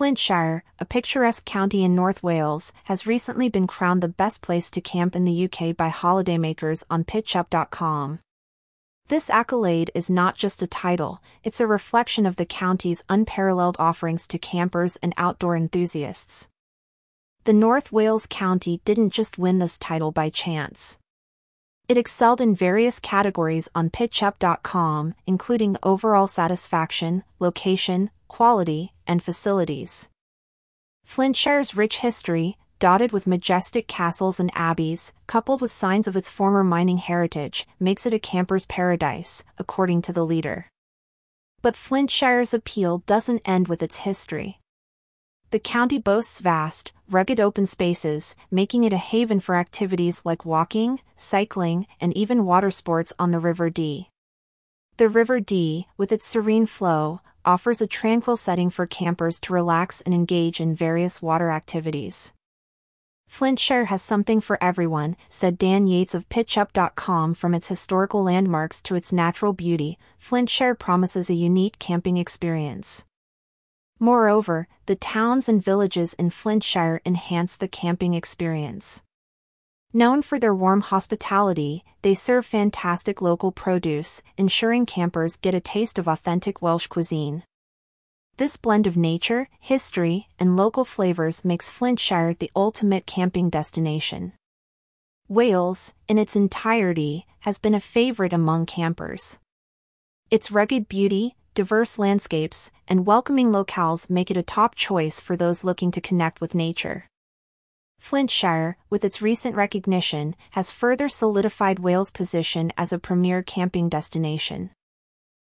Flintshire, a picturesque county in North Wales, has recently been crowned the best place to camp in the UK by holidaymakers on pitchup.com. This accolade is not just a title, it's a reflection of the county's unparalleled offerings to campers and outdoor enthusiasts. The North Wales County didn't just win this title by chance. It excelled in various categories on pitchup.com, including overall satisfaction, location, quality, and facilities. Flintshire's rich history, dotted with majestic castles and abbeys, coupled with signs of its former mining heritage, makes it a camper's paradise, according to the leader. But Flintshire's appeal doesn't end with its history. The county boasts vast, rugged open spaces, making it a haven for activities like walking, cycling, and even water sports on the River Dee. The River Dee, with its serene flow, offers a tranquil setting for campers to relax and engage in various water activities. Flintshire has something for everyone, said Dan Yates of PitchUp.com from its historical landmarks to its natural beauty, Flintshire promises a unique camping experience. Moreover, the towns and villages in Flintshire enhance the camping experience. Known for their warm hospitality, they serve fantastic local produce, ensuring campers get a taste of authentic Welsh cuisine. This blend of nature, history, and local flavors makes Flintshire the ultimate camping destination. Wales, in its entirety, has been a favorite among campers. Its rugged beauty, diverse landscapes, and welcoming locales make it a top choice for those looking to connect with nature. Flintshire, with its recent recognition, has further solidified Wales' position as a premier camping destination.